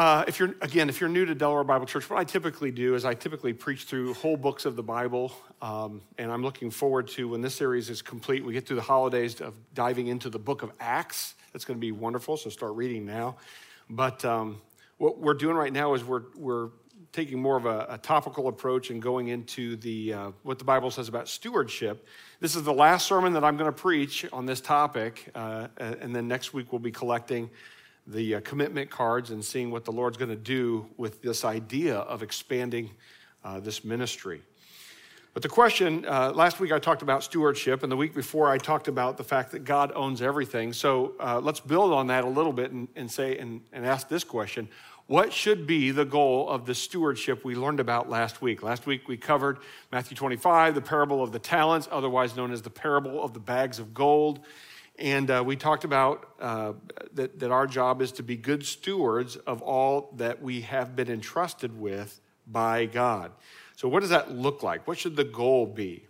Uh, if you're again, if you're new to Delaware Bible Church, what I typically do is I typically preach through whole books of the Bible, um, and I'm looking forward to when this series is complete. We get through the holidays of diving into the book of Acts. That's going to be wonderful. So start reading now. But um, what we're doing right now is we're we're taking more of a, a topical approach and going into the uh, what the Bible says about stewardship. This is the last sermon that I'm going to preach on this topic, uh, and then next week we'll be collecting the uh, commitment cards and seeing what the Lord's going to do with this idea of expanding uh, this ministry. But the question uh, last week I talked about stewardship, and the week before I talked about the fact that God owns everything. So uh, let's build on that a little bit and, and say and, and ask this question What should be the goal of the stewardship we learned about last week? Last week we covered Matthew 25, the parable of the talents, otherwise known as the parable of the bags of gold. And uh, we talked about uh, that, that our job is to be good stewards of all that we have been entrusted with by God. So, what does that look like? What should the goal be?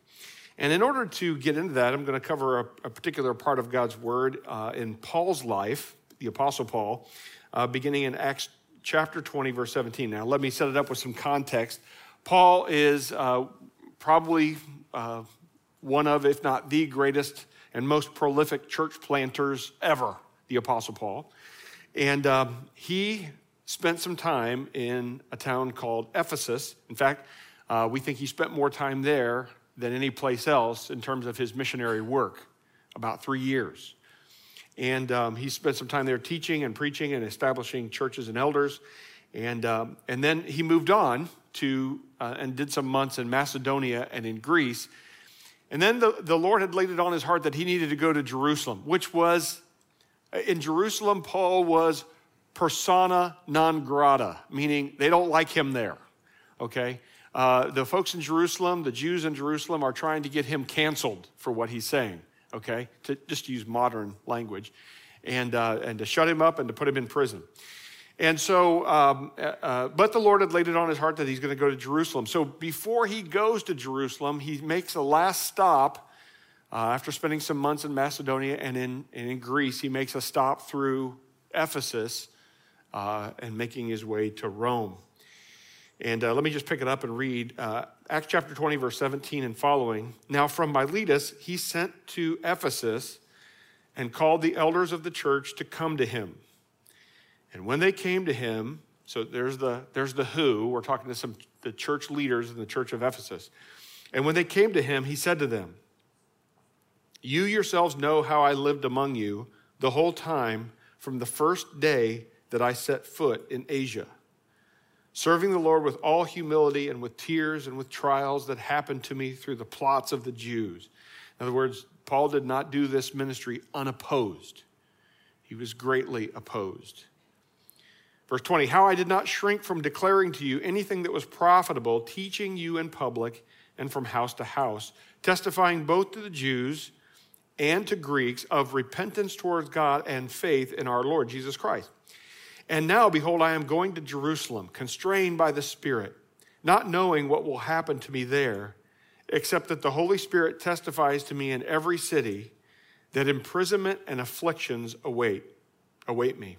And in order to get into that, I'm going to cover a, a particular part of God's word uh, in Paul's life, the Apostle Paul, uh, beginning in Acts chapter 20, verse 17. Now, let me set it up with some context. Paul is uh, probably uh, one of, if not the greatest and most prolific church planters ever, the Apostle Paul. And um, he spent some time in a town called Ephesus. In fact, uh, we think he spent more time there than any place else in terms of his missionary work, about three years. And um, he spent some time there teaching and preaching and establishing churches and elders. And, um, and then he moved on to uh, and did some months in Macedonia and in Greece. And then the, the Lord had laid it on his heart that he needed to go to Jerusalem, which was, in Jerusalem, Paul was persona non grata, meaning they don't like him there, okay? Uh, the folks in Jerusalem, the Jews in Jerusalem, are trying to get him canceled for what he's saying, okay? To just use modern language, and, uh, and to shut him up and to put him in prison. And so, um, uh, uh, but the Lord had laid it on his heart that he's going to go to Jerusalem. So before he goes to Jerusalem, he makes a last stop uh, after spending some months in Macedonia and in, and in Greece. He makes a stop through Ephesus uh, and making his way to Rome. And uh, let me just pick it up and read uh, Acts chapter 20, verse 17 and following. Now, from Miletus, he sent to Ephesus and called the elders of the church to come to him. And when they came to him, so there's the, there's the who, we're talking to some the church leaders in the church of Ephesus. And when they came to him, he said to them, You yourselves know how I lived among you the whole time from the first day that I set foot in Asia, serving the Lord with all humility and with tears and with trials that happened to me through the plots of the Jews. In other words, Paul did not do this ministry unopposed, he was greatly opposed. Verse 20, how I did not shrink from declaring to you anything that was profitable, teaching you in public and from house to house, testifying both to the Jews and to Greeks of repentance towards God and faith in our Lord Jesus Christ. And now, behold, I am going to Jerusalem, constrained by the Spirit, not knowing what will happen to me there, except that the Holy Spirit testifies to me in every city that imprisonment and afflictions await, await me.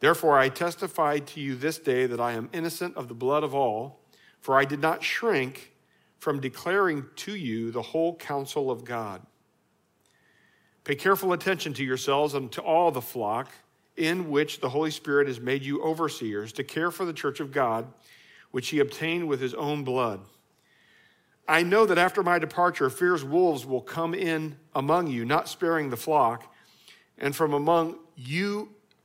Therefore, I testify to you this day that I am innocent of the blood of all, for I did not shrink from declaring to you the whole counsel of God. Pay careful attention to yourselves and to all the flock in which the Holy Spirit has made you overseers to care for the church of God, which he obtained with his own blood. I know that after my departure, fierce wolves will come in among you, not sparing the flock, and from among you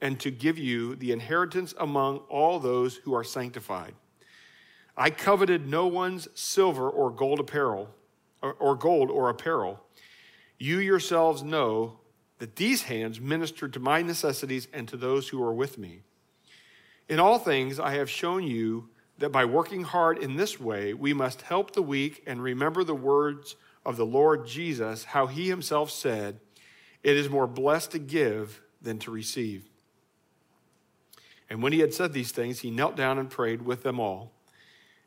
and to give you the inheritance among all those who are sanctified. I coveted no one's silver or gold apparel or, gold or apparel. You yourselves know that these hands ministered to my necessities and to those who are with me. In all things I have shown you that by working hard in this way, we must help the weak and remember the words of the Lord Jesus, how he himself said, It is more blessed to give than to receive. And when he had said these things, he knelt down and prayed with them all.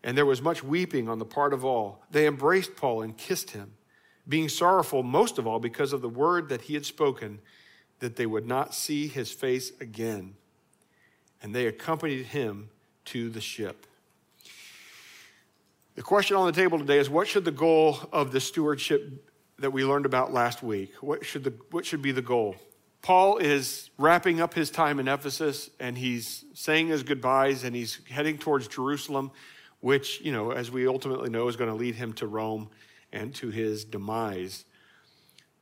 And there was much weeping on the part of all. They embraced Paul and kissed him, being sorrowful most of all because of the word that he had spoken, that they would not see his face again. And they accompanied him to the ship. The question on the table today is what should the goal of the stewardship that we learned about last week? What should, the, what should be the goal? Paul is wrapping up his time in Ephesus and he's saying his goodbyes and he's heading towards Jerusalem, which, you know, as we ultimately know, is going to lead him to Rome and to his demise.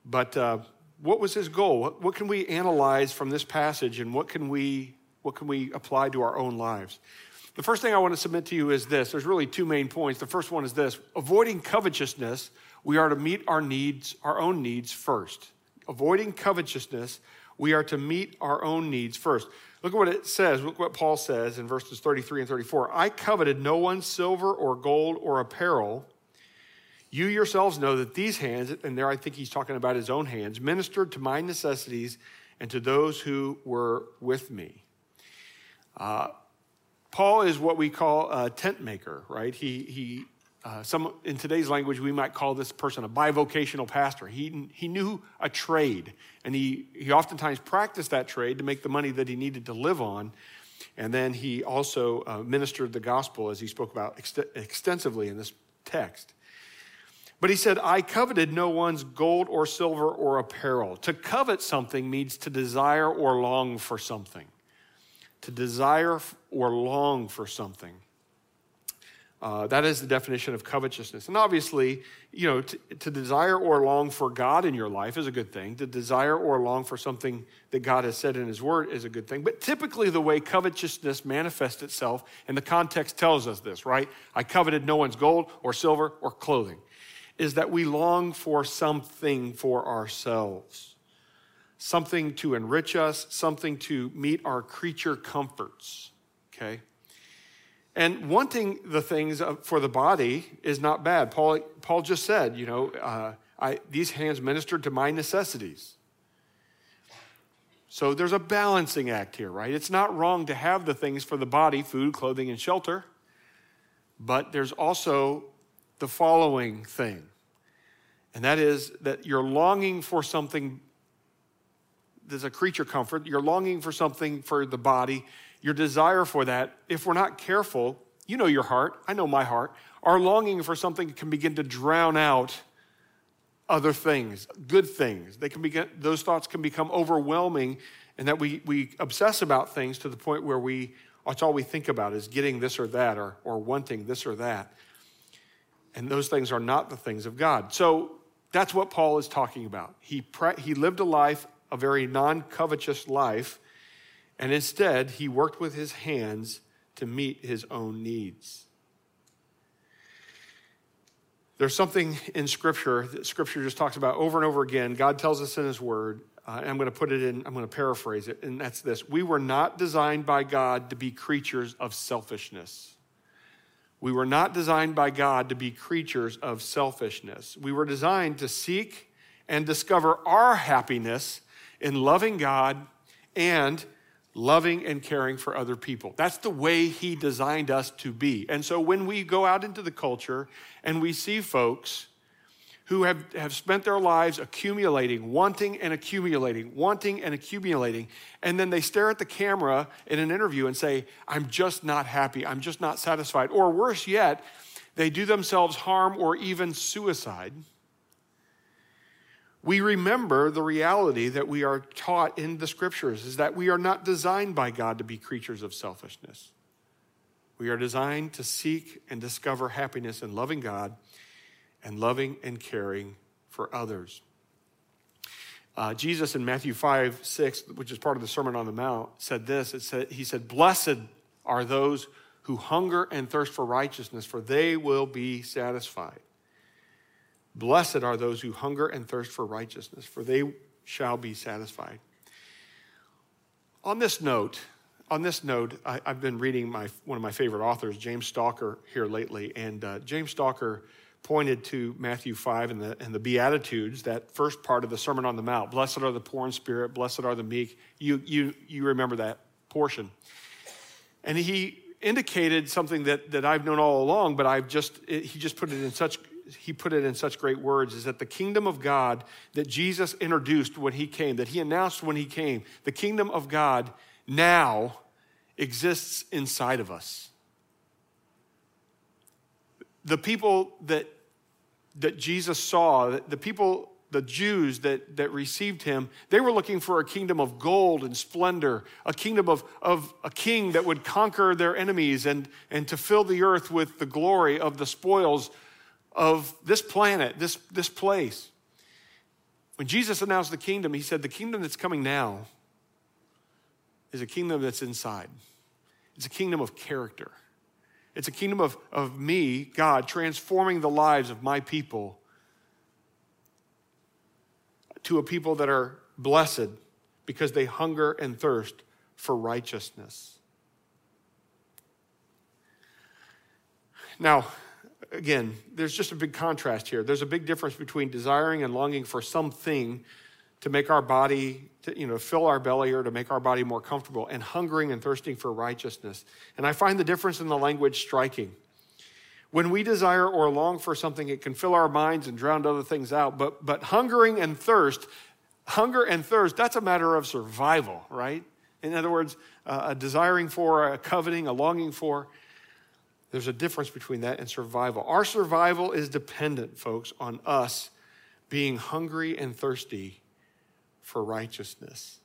But uh, what was his goal? What, what can we analyze from this passage and what can we, what can we apply to our own lives? The first thing I want to submit to you is this there's really two main points. The first one is this avoiding covetousness, we are to meet our needs, our own needs first. Avoiding covetousness, we are to meet our own needs first. Look at what it says. Look what Paul says in verses 33 and 34. I coveted no one's silver or gold or apparel. You yourselves know that these hands, and there I think he's talking about his own hands, ministered to my necessities and to those who were with me. Uh, Paul is what we call a tent maker, right? He, he uh, some, in today's language, we might call this person a bivocational pastor. He, he knew a trade, and he, he oftentimes practiced that trade to make the money that he needed to live on. And then he also uh, ministered the gospel, as he spoke about ext- extensively in this text. But he said, I coveted no one's gold or silver or apparel. To covet something means to desire or long for something to desire or long for something. Uh, that is the definition of covetousness. And obviously, you know, to, to, desire or long for God in your life is a good thing. To desire or long for something that God has said in His Word is a good thing. But typically, the way covetousness manifests itself, and the context tells us this, right? I coveted no one's gold or silver or clothing, is that we long for something for ourselves something to enrich us, something to meet our creature comforts, okay? And wanting the things for the body is not bad. Paul, Paul just said, you know, uh, I, these hands ministered to my necessities. So there's a balancing act here, right? It's not wrong to have the things for the body food, clothing, and shelter. But there's also the following thing, and that is that you're longing for something there's a creature comfort. You're longing for something for the body. Your desire for that, if we're not careful, you know your heart, I know my heart, our longing for something can begin to drown out other things, good things. They can begin, those thoughts can become overwhelming, and that we, we obsess about things to the point where we, that's all we think about is getting this or that or, or wanting this or that. And those things are not the things of God. So that's what Paul is talking about. He, he lived a life a very non covetous life, and instead, he worked with his hands to meet his own needs. There's something in Scripture that Scripture just talks about over and over again. God tells us in His Word, uh, and I'm going to put it in, I'm going to paraphrase it, and that's this We were not designed by God to be creatures of selfishness. We were not designed by God to be creatures of selfishness. We were designed to seek and discover our happiness in loving God and loving and caring for other people. That's the way He designed us to be. And so when we go out into the culture and we see folks who have, have spent their lives accumulating, wanting and accumulating, wanting and accumulating, and then they stare at the camera in an interview and say, I'm just not happy, I'm just not satisfied. Or worse yet, they do themselves harm or even suicide we remember the reality that we are taught in the scriptures is that we are not designed by God to be creatures of selfishness. We are designed to seek and discover happiness in loving God and loving and caring for others. Uh, Jesus in Matthew 5, 6, which is part of the Sermon on the Mount, said this. It said, he said, Blessed are those who hunger and thirst for righteousness, for they will be satisfied. Blessed are those who hunger and thirst for righteousness, for they shall be satisfied. On this note, on this note, I, have been reading my, one of my favorite authors, James Stalker, here lately, and uh, James Stalker pointed to Matthew 5 and the, and the Beatitudes, that first part of the Sermon on the Mount. Blessed are the poor in spirit, blessed are the meek. You, you, you remember that portion. And he indicated something that, that I've known all along, but I've just, it, he just put it in such, he put it in such great words, is that the kingdom of God that Jesus introduced when he came, that he announced when he came, the kingdom of God now exists inside of us. The people that that Jesus saw, the people, the Jews that, that received him, they were looking for a kingdom of gold and splendor, a kingdom of, of a king that would conquer their enemies and, and to fill the earth with the glory of the spoils of this planet, this, this place. When Jesus announced the kingdom, he said, The kingdom that's coming now is a kingdom that's inside. It's a kingdom of character. It's a kingdom of, of me, God, transforming the lives of my people to a people that are blessed because they hunger and thirst for righteousness. Now, again, there's just a big contrast here. There's a big difference between desiring and longing for something to make our body, to, you know, fill our belly or to make our body more comfortable, and hungering and thirsting for righteousness. And I find the difference in the language striking. When we desire or long for something, it can fill our minds and drown other things out. But, but hungering and thirst, hunger and thirst, that's a matter of survival, right? In other words, uh, a desiring for, a coveting, a longing for. There's a difference between that and survival. Our survival is dependent, folks, on us being hungry and thirsty for righteousness.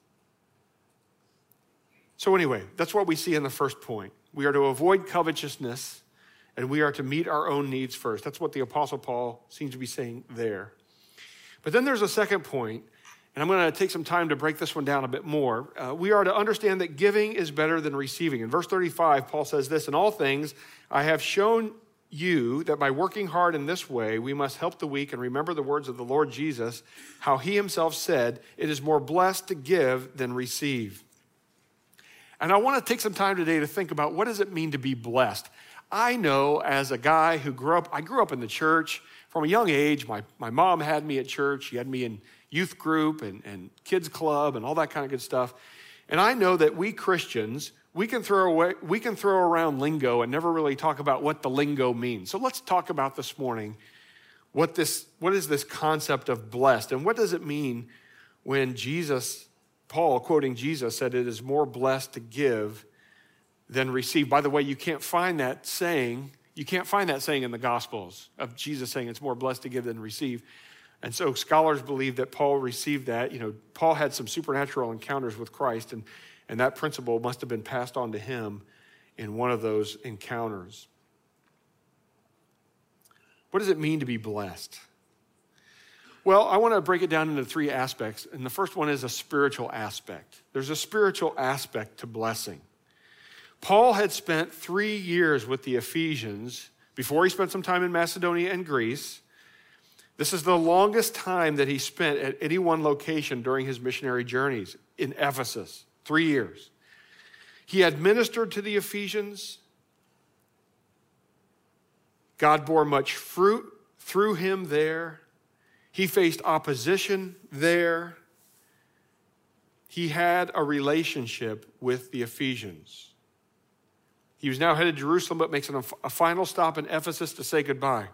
So, anyway, that's what we see in the first point. We are to avoid covetousness and we are to meet our own needs first. That's what the Apostle Paul seems to be saying there. But then there's a second point, and I'm going to take some time to break this one down a bit more. Uh, we are to understand that giving is better than receiving. In verse 35, Paul says this In all things, I have shown you that by working hard in this way, we must help the weak and remember the words of the Lord Jesus, how he himself said, It is more blessed to give than receive. And I want to take some time today to think about what does it mean to be blessed? I know as a guy who grew up, I grew up in the church from a young age. My, my mom had me at church. She had me in youth group and, and kids club and all that kind of good stuff. And I know that we Christians, we can throw away we can throw around lingo and never really talk about what the lingo means. So let's talk about this morning what this what is this concept of blessed and what does it mean when jesus paul quoting jesus said it is more blessed to give than receive. By the way you can't find that saying you can't find that saying in the gospels of jesus saying it's more blessed to give than receive and so scholars believe that paul received that you know paul had some supernatural encounters with christ and and that principle must have been passed on to him in one of those encounters. What does it mean to be blessed? Well, I want to break it down into three aspects. And the first one is a spiritual aspect. There's a spiritual aspect to blessing. Paul had spent three years with the Ephesians before he spent some time in Macedonia and Greece. This is the longest time that he spent at any one location during his missionary journeys in Ephesus. Three years. He had ministered to the Ephesians. God bore much fruit through him there. He faced opposition there. He had a relationship with the Ephesians. He was now headed to Jerusalem, but makes a final stop in Ephesus to say goodbye.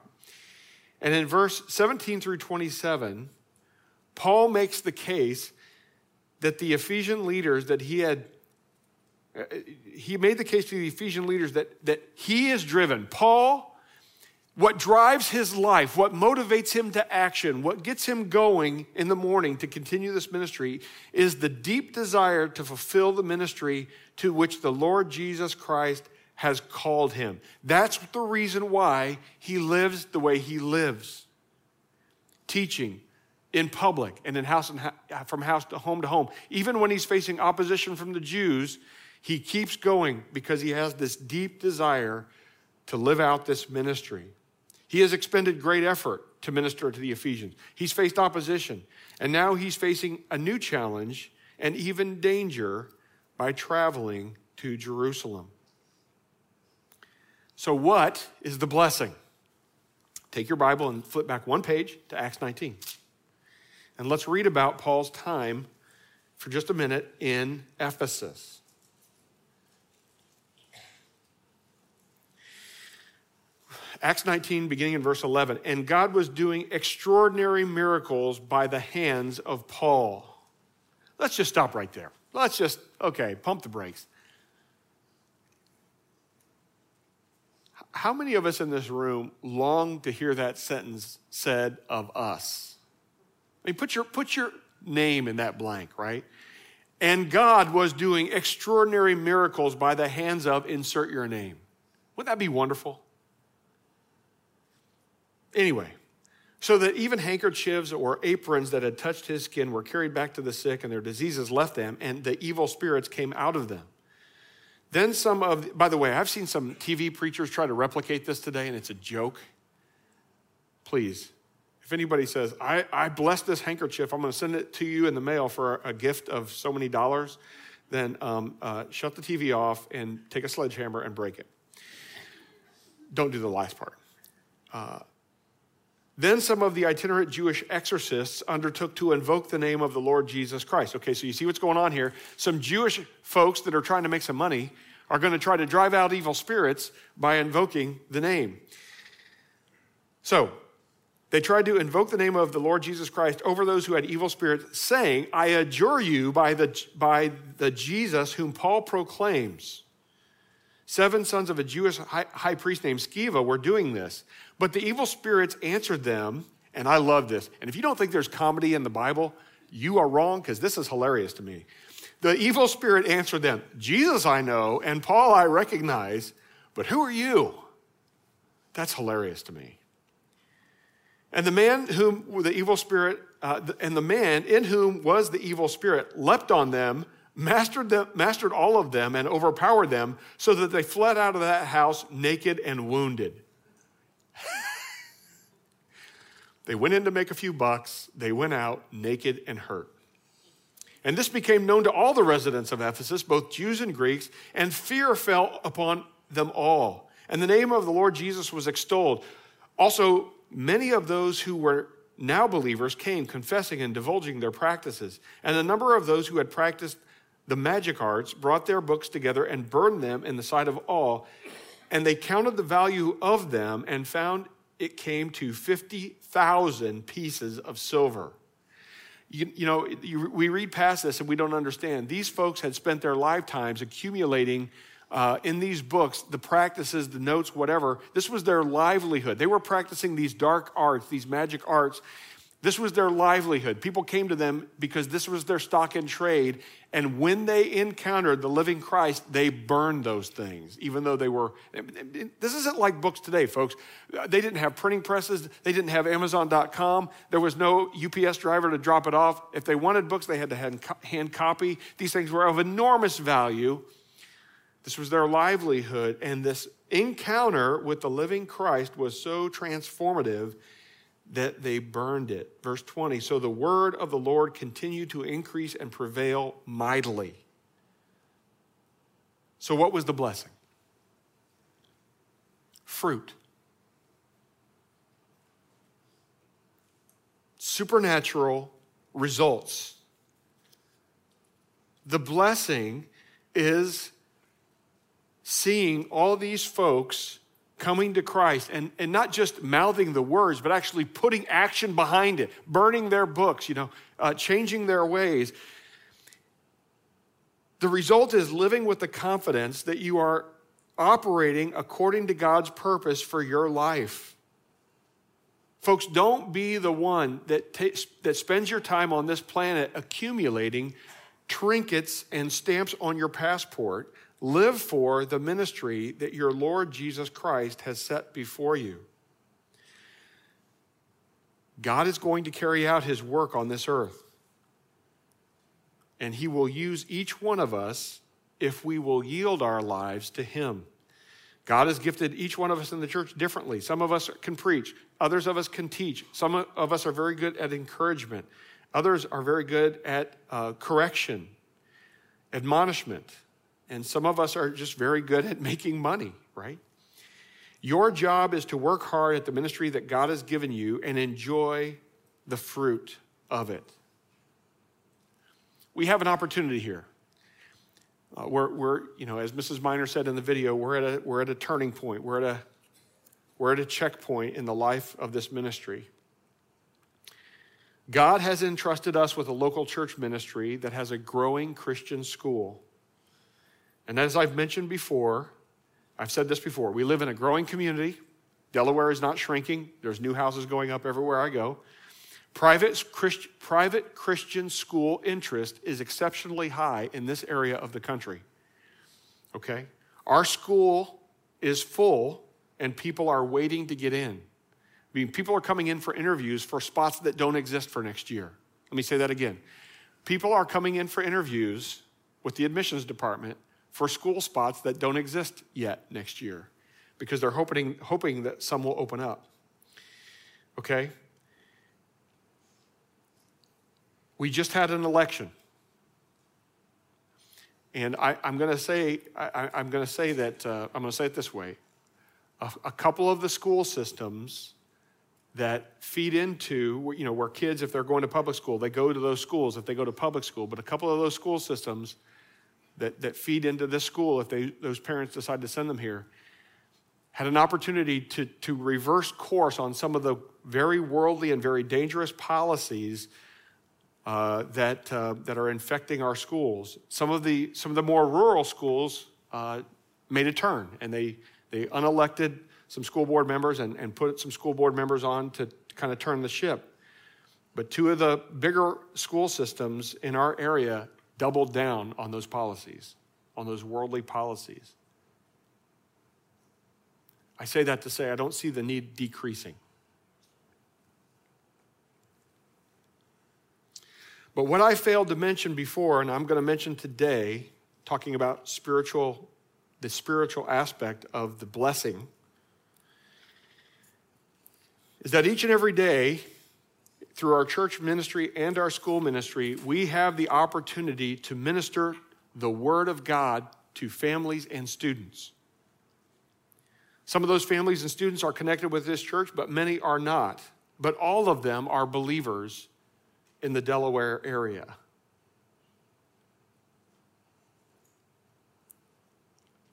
And in verse 17 through 27, Paul makes the case that the Ephesian leaders that he had uh, he made the case to the Ephesian leaders that, that he is driven. Paul, what drives his life, what motivates him to action, what gets him going in the morning to continue this ministry is the deep desire to fulfill the ministry to which the Lord Jesus Christ has called him. That's the reason why he lives the way he lives. teaching in public and in house and from house to home to home. Even when he's facing opposition from the Jews, he keeps going because he has this deep desire to live out this ministry. He has expended great effort to minister to the Ephesians. He's faced opposition, and now he's facing a new challenge and even danger by traveling to Jerusalem. So, what is the blessing? Take your Bible and flip back one page to Acts 19. And let's read about Paul's time for just a minute in Ephesus. Acts 19, beginning in verse 11. And God was doing extraordinary miracles by the hands of Paul. Let's just stop right there. Let's just, okay, pump the brakes. How many of us in this room long to hear that sentence said of us? I mean, put your, put your name in that blank, right? And God was doing extraordinary miracles by the hands of insert your name. Wouldn't that be wonderful? Anyway, so that even handkerchiefs or aprons that had touched his skin were carried back to the sick and their diseases left them and the evil spirits came out of them. Then some of, by the way, I've seen some TV preachers try to replicate this today and it's a joke. Please, if anybody says, I, I bless this handkerchief, I'm going to send it to you in the mail for a gift of so many dollars, then um, uh, shut the TV off and take a sledgehammer and break it. Don't do the last part. Uh, then some of the itinerant Jewish exorcists undertook to invoke the name of the Lord Jesus Christ. Okay, so you see what's going on here. Some Jewish folks that are trying to make some money are going to try to drive out evil spirits by invoking the name. So, they tried to invoke the name of the Lord Jesus Christ over those who had evil spirits, saying, I adjure you by the, by the Jesus whom Paul proclaims. Seven sons of a Jewish high, high priest named Sceva were doing this. But the evil spirits answered them, and I love this. And if you don't think there's comedy in the Bible, you are wrong because this is hilarious to me. The evil spirit answered them, Jesus I know, and Paul I recognize, but who are you? That's hilarious to me. And the man whom the evil spirit, uh, and the man in whom was the evil spirit leapt on them, mastered, them, mastered all of them, and overpowered them, so that they fled out of that house naked and wounded. They went in to make a few bucks. They went out naked and hurt. And this became known to all the residents of Ephesus, both Jews and Greeks, and fear fell upon them all. And the name of the Lord Jesus was extolled. Also, many of those who were now believers came, confessing and divulging their practices. And a number of those who had practiced the magic arts brought their books together and burned them in the sight of all. And they counted the value of them and found it came to 50,000 pieces of silver. You, you know, you, we read past this and we don't understand. These folks had spent their lifetimes accumulating uh, in these books the practices, the notes, whatever. This was their livelihood. They were practicing these dark arts, these magic arts, this was their livelihood. People came to them because this was their stock in trade. And when they encountered the living Christ, they burned those things, even though they were. This isn't like books today, folks. They didn't have printing presses, they didn't have Amazon.com, there was no UPS driver to drop it off. If they wanted books, they had to hand copy. These things were of enormous value. This was their livelihood. And this encounter with the living Christ was so transformative that they burned it. Verse 20 So the word of the Lord continued to increase and prevail mightily. So, what was the blessing? Fruit. Supernatural results. The blessing is seeing all these folks coming to Christ and, and not just mouthing the words, but actually putting action behind it, burning their books, you know, uh, changing their ways. The result is living with the confidence that you are operating according to God's purpose for your life. Folks, don't be the one that, that spends your time on this planet accumulating trinkets and stamps on your passport Live for the ministry that your Lord Jesus Christ has set before you. God is going to carry out his work on this earth. And he will use each one of us if we will yield our lives to him. God has gifted each one of us in the church differently. Some of us can preach, others of us can teach. Some of us are very good at encouragement, others are very good at uh, correction, admonishment, and some of us are just very good at making money, right? Your job is to work hard at the ministry that God has given you and enjoy the fruit of it. We have an opportunity here. Uh, we're, we're, you know, as Mrs. Miner said in the video, we're at a, we're at a turning point. We're at a, we're at a checkpoint in the life of this ministry. God has entrusted us with a local church ministry that has a growing Christian school. And as I've mentioned before, I've said this before, we live in a growing community. Delaware is not shrinking, there's new houses going up everywhere I go. Private, Christ, private Christian school interest is exceptionally high in this area of the country. Okay? Our school is full and people are waiting to get in. I mean, people are coming in for interviews for spots that don't exist for next year. Let me say that again. People are coming in for interviews with the admissions department for school spots that don't exist yet next year because they're hoping, hoping that some will open up. Okay? We just had an election. And I, am going to say, I, am going to say that, uh, I'm going to say it this way. A, a couple of the school systems that feed into, you know, where kids, if they're going to public school, they go to those schools if they go to public school. But a couple of those school systems that, that feed into this school, if they, those parents decide to send them here, had an opportunity to, to reverse course on some of the very worldly and very dangerous policies uh, that, uh, that are infecting our schools. Some of the, some of the more rural schools uh, made a turn and they, they unelected some school board members and, and put some school board members on to, to kind of turn the ship. But two of the bigger school systems in our area doubled down on those policies, on those worldly policies. I say that to say I don't see the need decreasing. But what I failed to mention before, and I'm going to mention today, talking about spiritual, the spiritual aspect of the blessing, is that each and every day through our church ministry and our school ministry, we have the opportunity to minister the Word of God to families and students. Some of those families and students are connected with this church, but many are not. But all of them are believers in the Delaware area.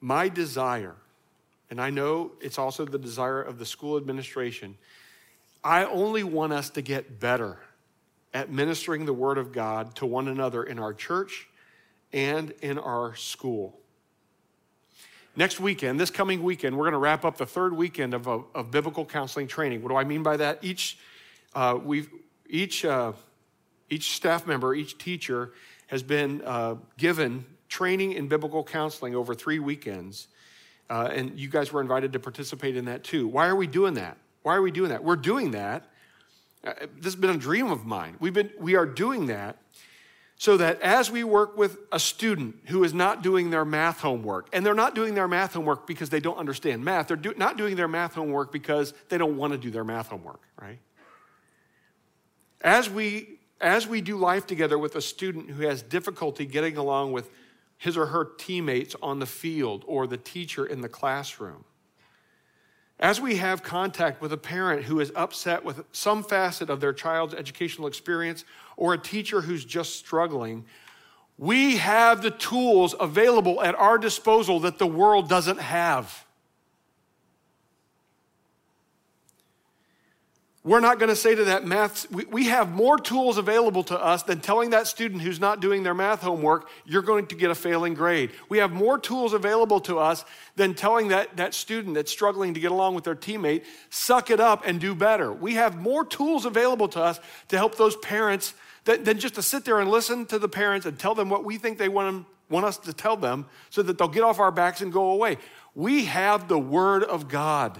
My desire, and I know it's also the desire of the school administration, I only want us to get better at ministering the Word of God to one another in our church and in our school. Next weekend, this coming weekend, we're going to wrap up the third weekend of, of, of biblical counseling training. What do I mean by that? Each, uh, we've, each, uh, each staff member, each teacher has been uh, given training in biblical counseling over three weekends. Uh, and you guys were invited to participate in that too. Why are we doing that? Why are we doing that? We're doing that. Uh, this has been a dream of mine. We've been, we are doing that so that as we work with a student who is not doing their math homework, and they're not doing their math homework because they don't understand math, they're do, not doing their math homework because they don't want to do their math homework, right? As we, as we do life together with a student who has difficulty getting along with his or her teammates on the field or the teacher in the classroom, as we have contact with a parent who is upset with some facet of their child's educational experience or a teacher who's just struggling, we have the tools available at our disposal that the world doesn't have. We're not going to say to that math, we, we have more tools available to us than telling that student who's not doing their math homework, you're going to get a failing grade. We have more tools available to us than telling that, that student that's struggling to get along with their teammate, suck it up and do better. We have more tools available to us to help those parents than, than just to sit there and listen to the parents and tell them what we think they want, them, want us to tell them so that they'll get off our backs and go away. We have the Word of God.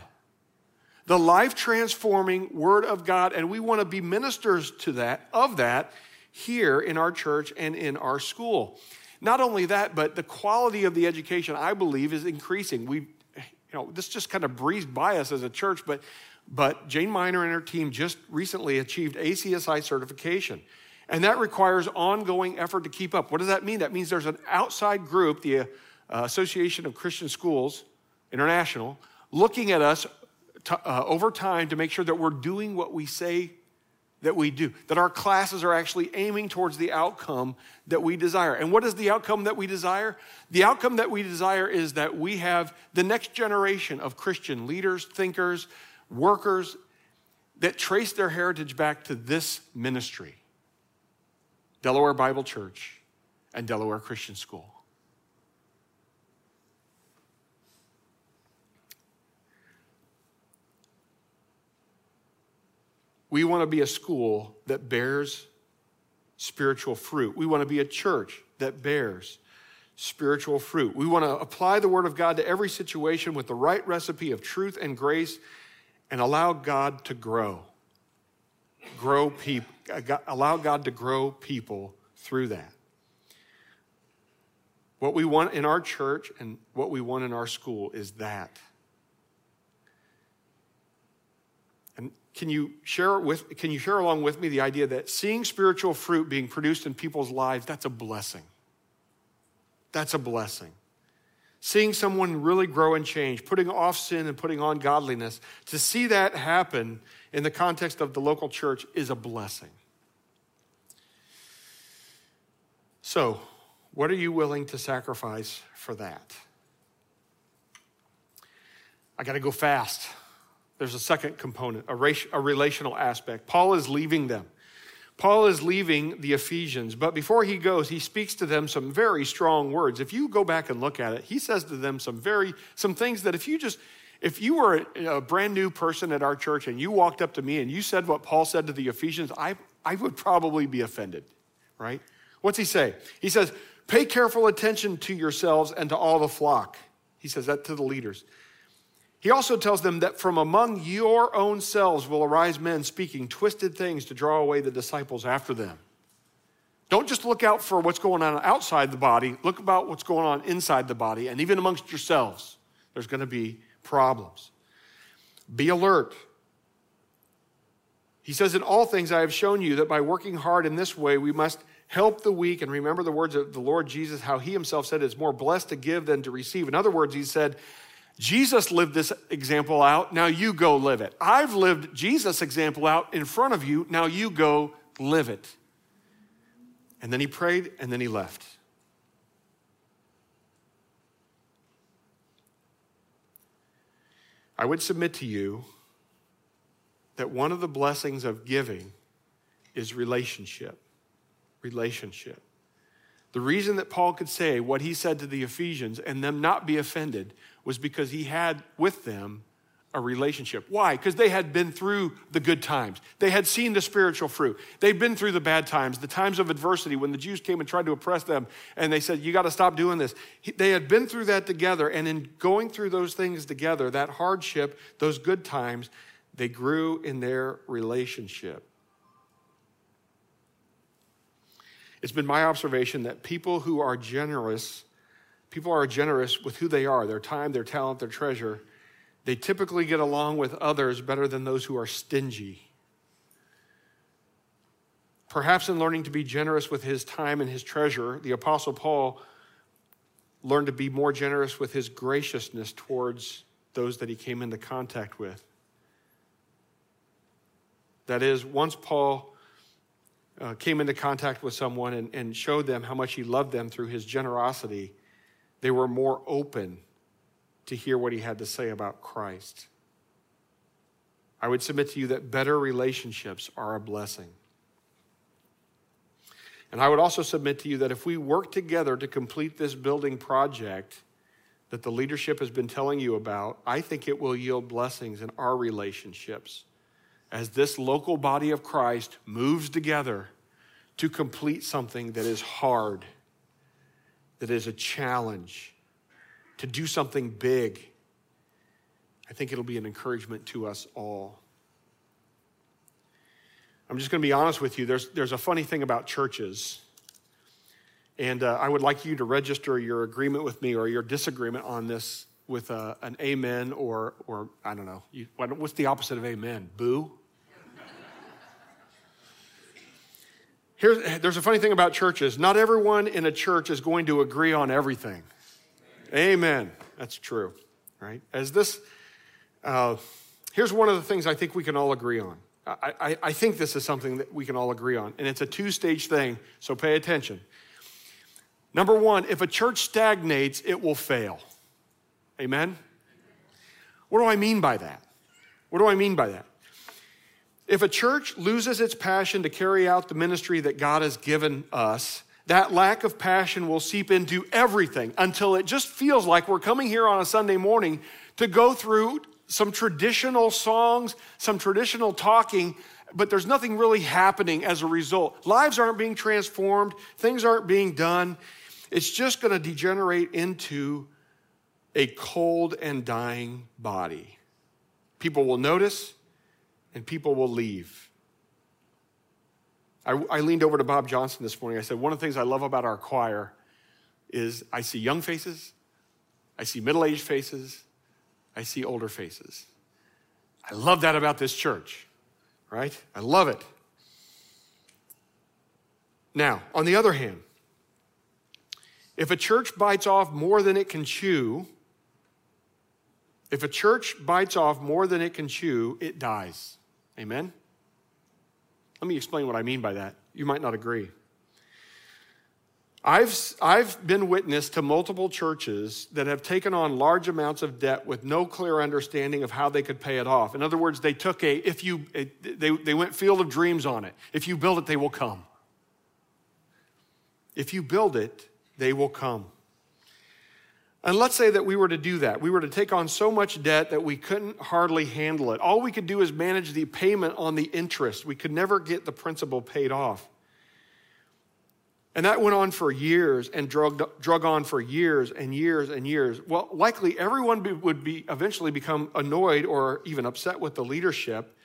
The life transforming Word of God, and we want to be ministers to that, of that, here in our church and in our school. Not only that, but the quality of the education, I believe, is increasing. We, you know, this just kind of breezed by us as a church, but, but Jane Miner and her team just recently achieved ACSI certification. And that requires ongoing effort to keep up. What does that mean? That means there's an outside group, the uh, Association of Christian Schools International, looking at us uh, over time to make sure that we're doing what we say that we do, that our classes are actually aiming towards the outcome that we desire. And what is the outcome that we desire? The outcome that we desire is that we have the next generation of Christian leaders, thinkers, workers that trace their heritage back to this ministry Delaware Bible Church and Delaware Christian School. We want to be a school that bears spiritual fruit. We want to be a church that bears spiritual fruit. We want to apply the Word of God to every situation with the right recipe of truth and grace and allow God to grow. Grow people, uh, allow God to grow people through that. What we want in our church and what we want in our school is that. Can you share with can you share along with me the idea that seeing spiritual fruit being produced in people's lives, that's a blessing. That's a blessing. Seeing someone really grow and change, putting off sin and putting on godliness, to see that happen in the context of the local church is a blessing. So, what are you willing to sacrifice for that? I got to go fast. There's a second component, a, a relational aspect. Paul is leaving them. Paul is leaving the Ephesians, but before he goes, he speaks to them some very strong words. If you go back and look at it, he says to them some very some things that if you just if you were a, a brand new person at our church and you walked up to me and you said what Paul said to the Ephesians, I I would probably be offended, right? What's he say? He says, "Pay careful attention to yourselves and to all the flock." He says that to the leaders. He also tells them that from among your own selves will arise men speaking twisted things to draw away the disciples after them. Don't just look out for what's going on outside the body, look about what's going on inside the body, and even amongst yourselves, there's going to be problems. Be alert. He says, In all things I have shown you that by working hard in this way, we must help the weak and remember the words of the Lord Jesus, how he himself said it's more blessed to give than to receive. In other words, he said, Jesus lived this example out, now you go live it. I've lived Jesus' example out in front of you, now you go live it. And then he prayed and then he left. I would submit to you that one of the blessings of giving is relationship. Relationship. The reason that Paul could say what he said to the Ephesians and them not be offended was because he had with them a relationship. Why? Because they had been through the good times. They had seen the spiritual fruit. They'd been through the bad times, the times of adversity when the Jews came and tried to oppress them and they said, You got to stop doing this. They had been through that together. And in going through those things together, that hardship, those good times, they grew in their relationship. It's been my observation that people who are generous people are generous with who they are their time, their talent, their treasure. They typically get along with others better than those who are stingy. Perhaps in learning to be generous with his time and his treasure, the Apostle Paul learned to be more generous with his graciousness towards those that he came into contact with. That is, once Paul uh, came into contact with someone and, and showed them how much he loved them through his generosity, they were more open to hear what he had to say about Christ. I would submit to you that better relationships are a blessing. And I would also submit to you that if we work together to complete this building project that the leadership has been telling you about, I think it will yield blessings in our relationships as this local body of Christ moves together to complete something that is hard that is a challenge to do something big. I think it'll be an encouragement to us all. I'm just going to be honest with you. There's, there's a funny thing about churches. And uh, I would like you to register your agreement with me or your disagreement on this with uh, an amen or, or I don't know. You, what's the opposite of amen? Boo? Here's, there's a funny thing about churches. Not everyone in a church is going to agree on everything. Amen. That's true, right? As this, uh, here's one of the things I think we can all agree on. I, I, I think this is something that we can all agree on, and it's a two stage thing, so pay attention. Number one, if a church stagnates, it will fail. Amen? What do I mean by that? What do I mean by that? If a church loses its passion to carry out the ministry that God has given us, that lack of passion will seep into everything until it just feels like we're coming here on a Sunday morning to go through some traditional songs, some traditional talking, but there's nothing really happening as a result. Lives aren't being transformed, things aren't being done. It's just going to degenerate into a cold and dying body. People will notice and people will leave. I, I, leaned over to Bob Johnson this morning. I said, One of the things I love about our choir is I see young faces, I see middle aged faces, I see older faces. I love that about this church, right? I love it. Now, on the other hand, if a church bites off more than it can chew, if a church bites off more than it can chew, it dies. Amen? Let me explain what I mean by that. You might not agree. I've, I've been witness to multiple churches that have taken on large amounts of debt with no clear understanding of how they could pay it off. In other words, they took a, if you, a, they, they went field of dreams on it. If you build it, they will come. If you build it, they will come. And let's say that we were to do that. We were to take on so much debt that we couldn't hardly handle it. All we could do is manage the payment on the interest. We could never get the principal paid off. And that went on for years and drug, drug on for years and years and years. Well, likely everyone be, would be eventually become annoyed or even upset with the leadership.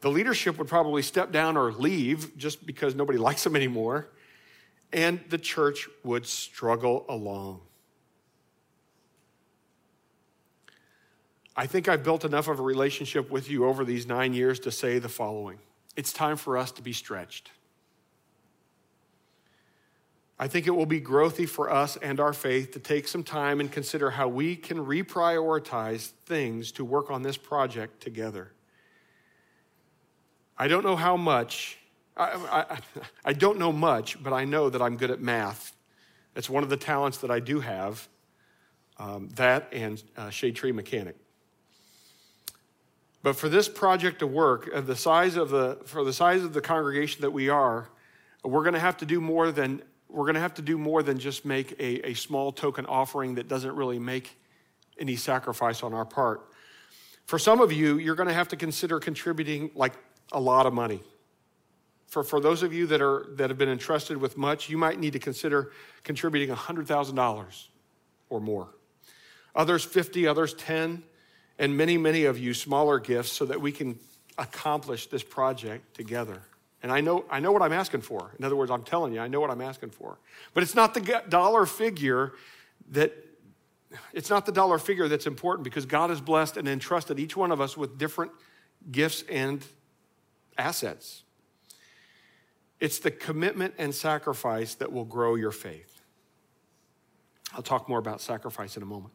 The leadership would probably step down or leave just because nobody likes them anymore. And the church would struggle along. I think I've built enough of a relationship with you over these nine years to say the following It's time for us to be stretched. I think it will be growthy for us and our faith to take some time and consider how we can reprioritize things to work on this project together. I don't know how much, I, I, I don't know much, but I know that I'm good at math. It's one of the talents that I do have, um, that and uh, shade tree mechanic. But for this project to work, uh, the size of the, for the size of the congregation that we are, we're going to have to do more than we're going to have to do more than just make a, a small token offering that doesn't really make any sacrifice on our part. For some of you, you're going to have to consider contributing like a lot of money. For, for those of you that, are, that have been entrusted with much, you might need to consider contributing $100,000 or more. Others 50, others 10, and many, many of you smaller gifts so that we can accomplish this project together. And I know, I know what I'm asking for. In other words, I'm telling you, I know what I'm asking for. But it's not the dollar figure that, it's not the dollar figure that's important because God has blessed and entrusted each one of us with different gifts and assets. It's the commitment and sacrifice that will grow your faith. I'll talk more about sacrifice in a moment.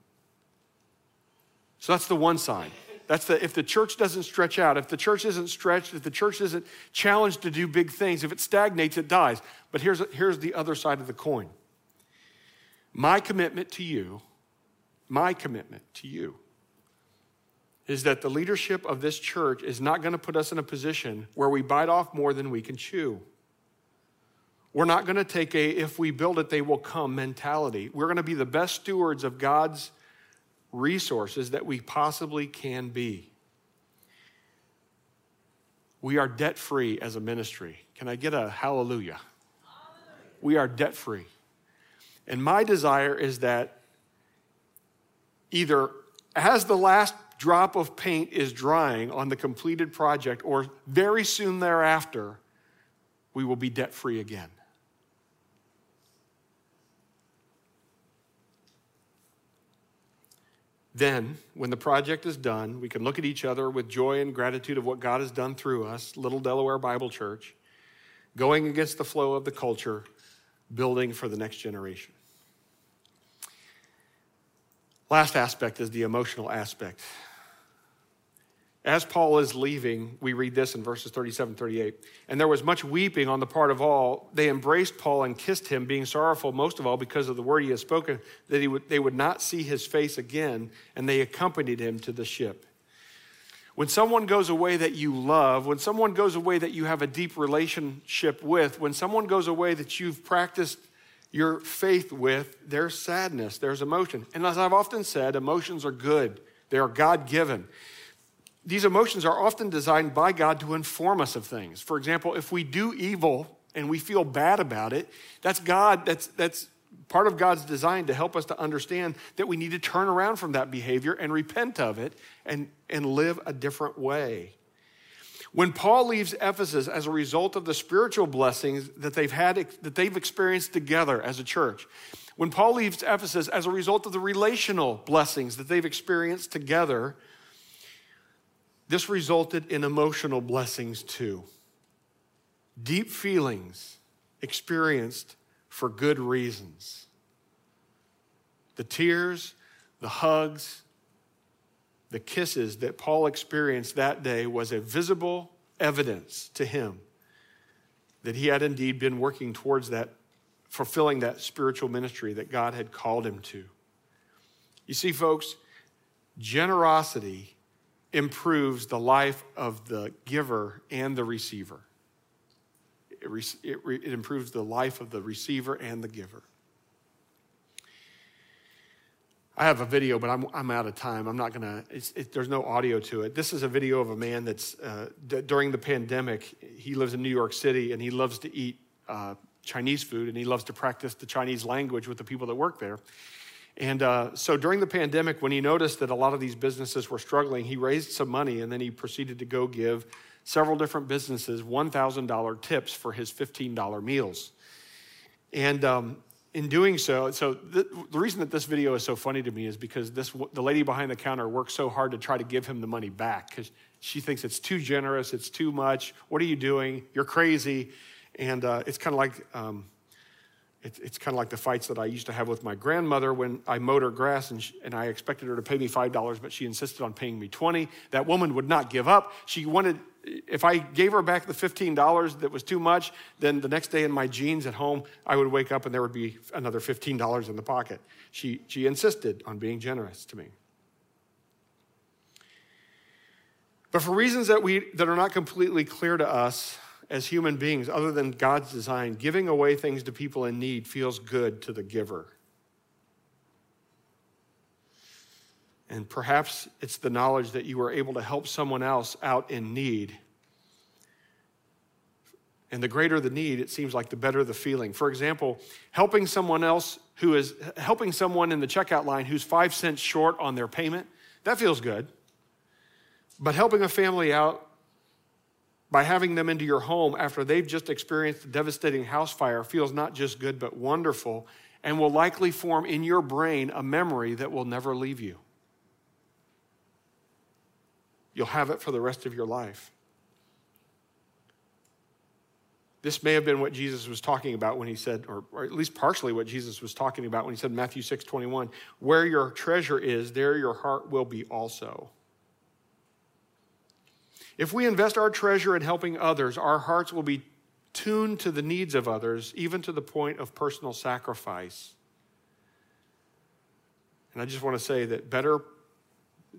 So that's the one side. That's the, if the church doesn't stretch out, if the church isn't stretched, if the church isn't challenged to do big things, if it stagnates, it dies. But here's, here's the other side of the coin. My commitment to you, my commitment to you, is that the leadership of this church is not going to put us in a position where we bite off more than we can chew. We're not going to take a if we build it, they will come mentality. We're going to be the best stewards of God's resources that we possibly can be. We are debt free as a ministry. Can I get a hallelujah? hallelujah? We are debt free. And my desire is that either as the last drop of paint is drying on the completed project, or very soon thereafter, we will be debt free again. Then, when the project is done, we can look at each other with joy and gratitude of what God has done through us, Little Delaware Bible Church, going against the flow of the culture, building for the next generation. Last aspect is the emotional aspect. As Paul is leaving, we read this in verses 37 38. And there was much weeping on the part of all. They embraced Paul and kissed him, being sorrowful most of all because of the word he had spoken, that he would, they would not see his face again, and they accompanied him to the ship. When someone goes away that you love, when someone goes away that you have a deep relationship with, when someone goes away that you've practiced your faith with, there's sadness, there's emotion. And as I've often said, emotions are good, they are God given. These emotions are often designed by God to inform us of things. For example, if we do evil and we feel bad about it, that's God, that's, that's part of God's design to help us to understand that we need to turn around from that behavior and repent of it and, and live a different way. When Paul leaves Ephesus as a result of the spiritual blessings that they've had that they've experienced together as a church, when Paul leaves Ephesus as a result of the relational blessings that they've experienced together, this resulted in emotional blessings too. Deep feelings experienced for good reasons. The tears, the hugs, the kisses that Paul experienced that day was a visible evidence to him that he had indeed been working towards that, fulfilling that spiritual ministry that God had called him to. You see, folks, generosity improves the life of the giver and the receiver. It, it, it improves the life of the receiver and the giver. I have a video, but I'm, I'm out of time. I'm not going to, it, there's no audio to it. This is a video of a man that's, uh, d- during the pandemic, he lives in New York City and he loves to eat uh, Chinese food and he loves to practice the Chinese language with the people that work there. And uh, so during the pandemic, when he noticed that a lot of these businesses were struggling, he raised some money and then he proceeded to go give several different businesses $1,000 tips for his $15 meals. And um, in doing so, so the, the, reason that this video is so funny to me is because this the lady behind the counter works so hard to try to give him the money back because she thinks it's too generous, it's too much. What are you doing? You're crazy, and uh, it's kind of like um, it, it's kind of like the fights that I used to have with my grandmother when I mowed her grass and, she, and I expected her to pay me five dollars, but she insisted on paying me twenty. That woman would not give up. She wanted if I gave her back the $15 that was too much, then the next day in my jeans at home, I would wake up and there would be another $15 in the pocket. She, she insisted on being generous to me. But for reasons that, we, that are not completely clear to us as human beings, other than God's design, giving away things to people in need feels good to the giver. And perhaps it's the knowledge that you were able to help someone else out in need. And the greater the need, it seems like the better the feeling. For example, helping someone else who is helping someone in the checkout line who's five cents short on their payment, that feels good. But helping a family out by having them into your home after they've just experienced a devastating house fire feels not just good, but wonderful, and will likely form in your brain a memory that will never leave you. You'll have it for the rest of your life. This may have been what Jesus was talking about when he said, or, or, at least partially what Jesus was talking about when he said Matthew 6 21, where your treasure is, there your heart will be also. If we invest our treasure in helping others, our hearts will be tuned to the needs of others, even to the point of personal sacrifice. And I just want to say that better,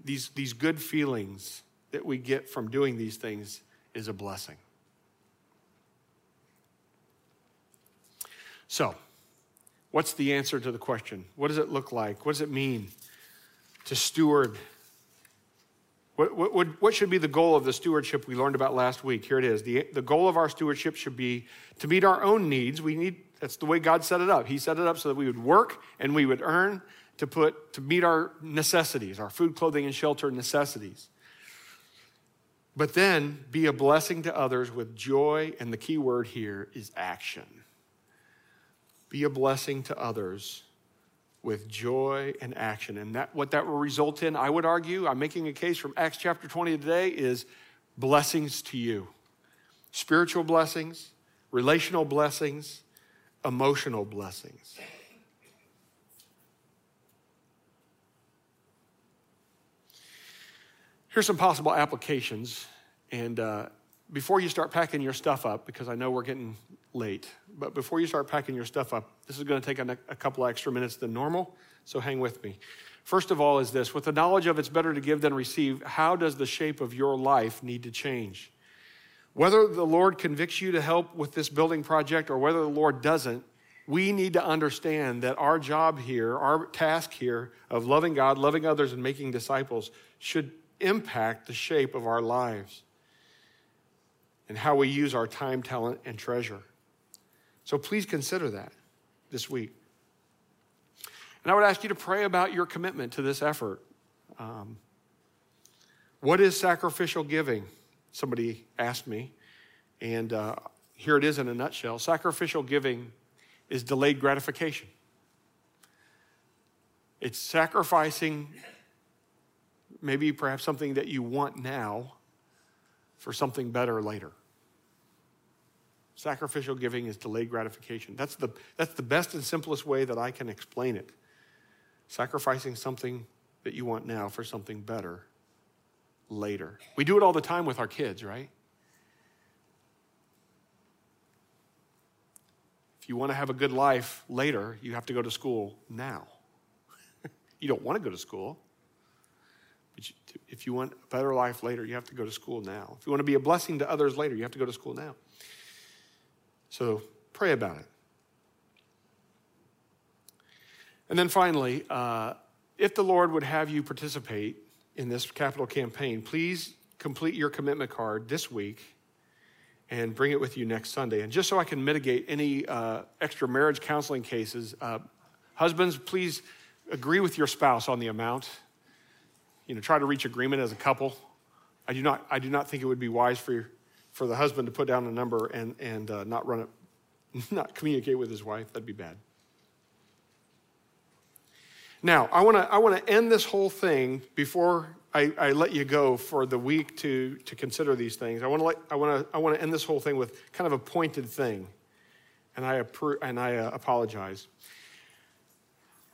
these, these good feelings that we get from doing these things is a blessing. So, what's the answer to the question? What does it look like? What does it mean to steward? What, what, what, should be the goal of the stewardship we learned about last week? Here it is. The, the goal of our stewardship should be to meet our own needs. We need, that's the way God set it up. He set it up so that we would work and we would earn to put to meet our necessities, our food, clothing, and shelter necessities. But then be a blessing to others with joy, and the key word here is action. Be a blessing to others with joy and action. And that what that will result in, I would argue, I'm making a case from Acts chapter 20 today, is blessings to you. Spiritual blessings, relational blessings, emotional blessings. Here's some possible applications. And uh, before you start packing your stuff up, because I know we're getting late, but before you start packing your stuff up, this is going to take a, couple extra minutes than normal, so hang with me. First of all, is this with the knowledge of it's better to give than receive, how does the shape of your life need to change? Whether the Lord convicts you to help with this building project or whether the Lord doesn't, we need to understand that our job here, our task here of loving God, loving others, and making disciples should impact the shape of our lives and how we use our time, talent, and treasure. So please consider that this week. And I would ask you to pray about your commitment to this effort. Um, what is sacrificial giving? Somebody asked me. And uh, here it is in a nutshell sacrificial giving is delayed gratification, it's sacrificing maybe perhaps something that you want now for something better later. Sacrificial giving is delayed gratification. That's the, that's the best and simplest way that I can explain it. Sacrificing something that you want now for something better later. We do it all the time with our kids, right? If you want to have a good life later, you have to go to school now. you don't want to go to school, but if you want a better life later, you have to go to school now. If you want to be a blessing to others later, you have to go to school now. So pray about it. And then finally, uh, if the Lord would have you participate in this capital campaign, please complete your commitment card this week and bring it with you next Sunday. And just so I can mitigate any uh, extra marriage counseling cases, uh, husbands, please agree with your spouse on the amount you know, try to reach agreement as a couple. I do not, I do not think it would be wise for, for the husband to put down a number and, and uh, not run it, not communicate with his wife. That'd be bad. Now, I want to I wanna end this whole thing before I, I, let you go for the week to, to consider these things. I want to I want to I want to end this whole thing with kind of a pointed thing, and I appro- and I uh, apologize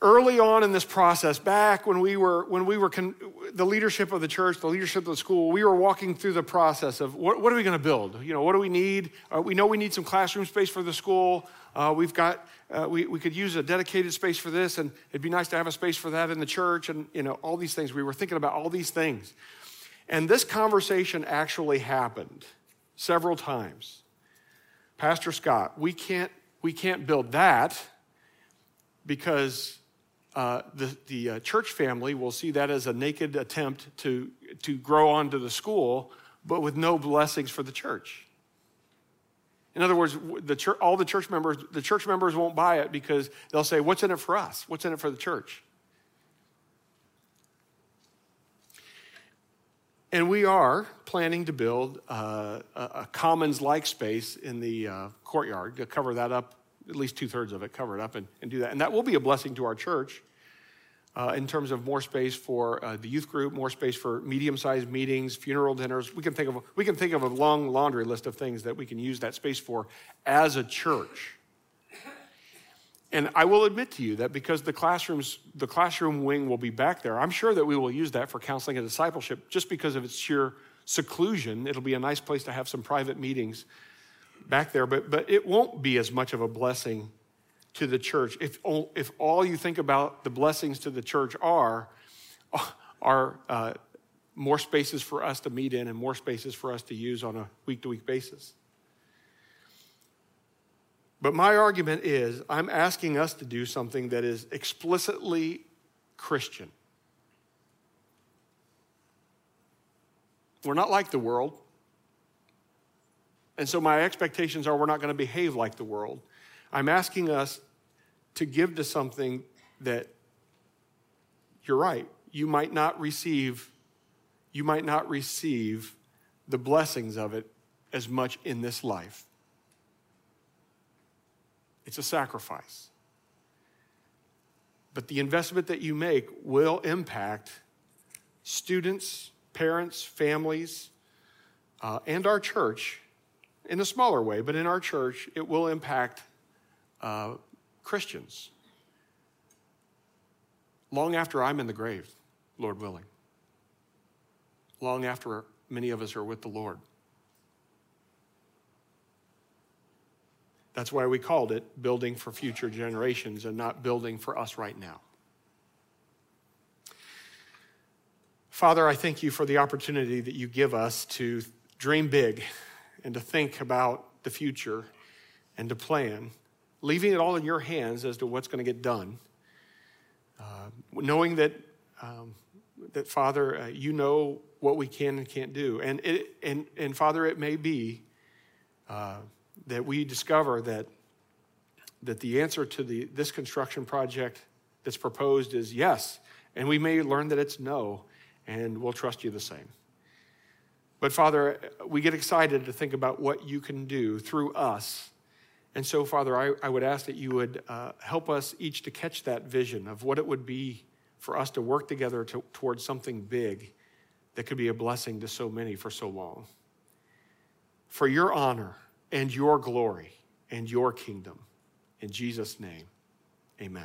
early on in this process, back when we were, when we were con- the leadership of the church, the leadership of the school, we were walking through the process of what, what are we going to build? You know, what do we need? Uh, we know we need some classroom space for the school. Uh, we've got, uh, we, we could use a dedicated space for this, and it'd be nice to have a space for that in the church, and, you know, all these things. We were thinking about all these things. And this conversation actually happened several times. Pastor Scott, we can't, we can't build that because uh, the, the uh, church family will see that as a naked attempt to, to grow onto the school, but with no blessings for the church. In other words, the church, all the church members, the church members won't buy it because they'll say, "What's in it for us? What's in it for the church?" And we are planning to build uh, a, a commons-like space in the uh, courtyard to cover that up at least two thirds of it covered up and, and do that. And that will be a blessing to our church uh, in terms of more space for uh, the youth group, more space for medium sized meetings, funeral dinners. We can, think of, we can think of a long laundry list of things that we can use that space for as a church. And I will admit to you that because the classrooms, the classroom wing will be back there, I'm sure that we will use that for counseling and discipleship just because of its sheer seclusion. It'll be a nice place to have some private meetings back there, but, but it won't be as much of a blessing to the church. If, if all you think about the blessings to the church are, are uh, more spaces for us to meet in and more spaces for us to use on a week to week basis. But my argument is I'm asking us to do something that is explicitly Christian. We're not like the world. And so my expectations are we're not going to behave like the world. I'm asking us to give to something that you're right. You might not receive, you might not receive the blessings of it as much in this life. It's a sacrifice. But the investment that you make will impact students, parents, families, uh, and our church in a smaller way, but in our church, it will impact uh, Christians long after I'm in the grave, Lord willing, long after many of us are with the Lord. That's why we called it building for future generations and not building for us right now. Father, I thank you for the opportunity that you give us to dream big and to think about the future and to plan, leaving it all in your hands as to what's going to get done. Uh, knowing that, um, that Father, uh, you know what we can and can't do. And, it, and, and Father, it may be uh, that we discover that, that the answer to the, this construction project that's proposed is yes, and we may learn that it's no, and we'll trust you the same. But Father, we get excited to think about what you can do through us. And so, Father, I, I would ask that you would uh, help us each to catch that vision of what it would be for us to work together to, towards something big that could be a blessing to so many for so long. For your honor and your glory and your kingdom. In Jesus' name, amen.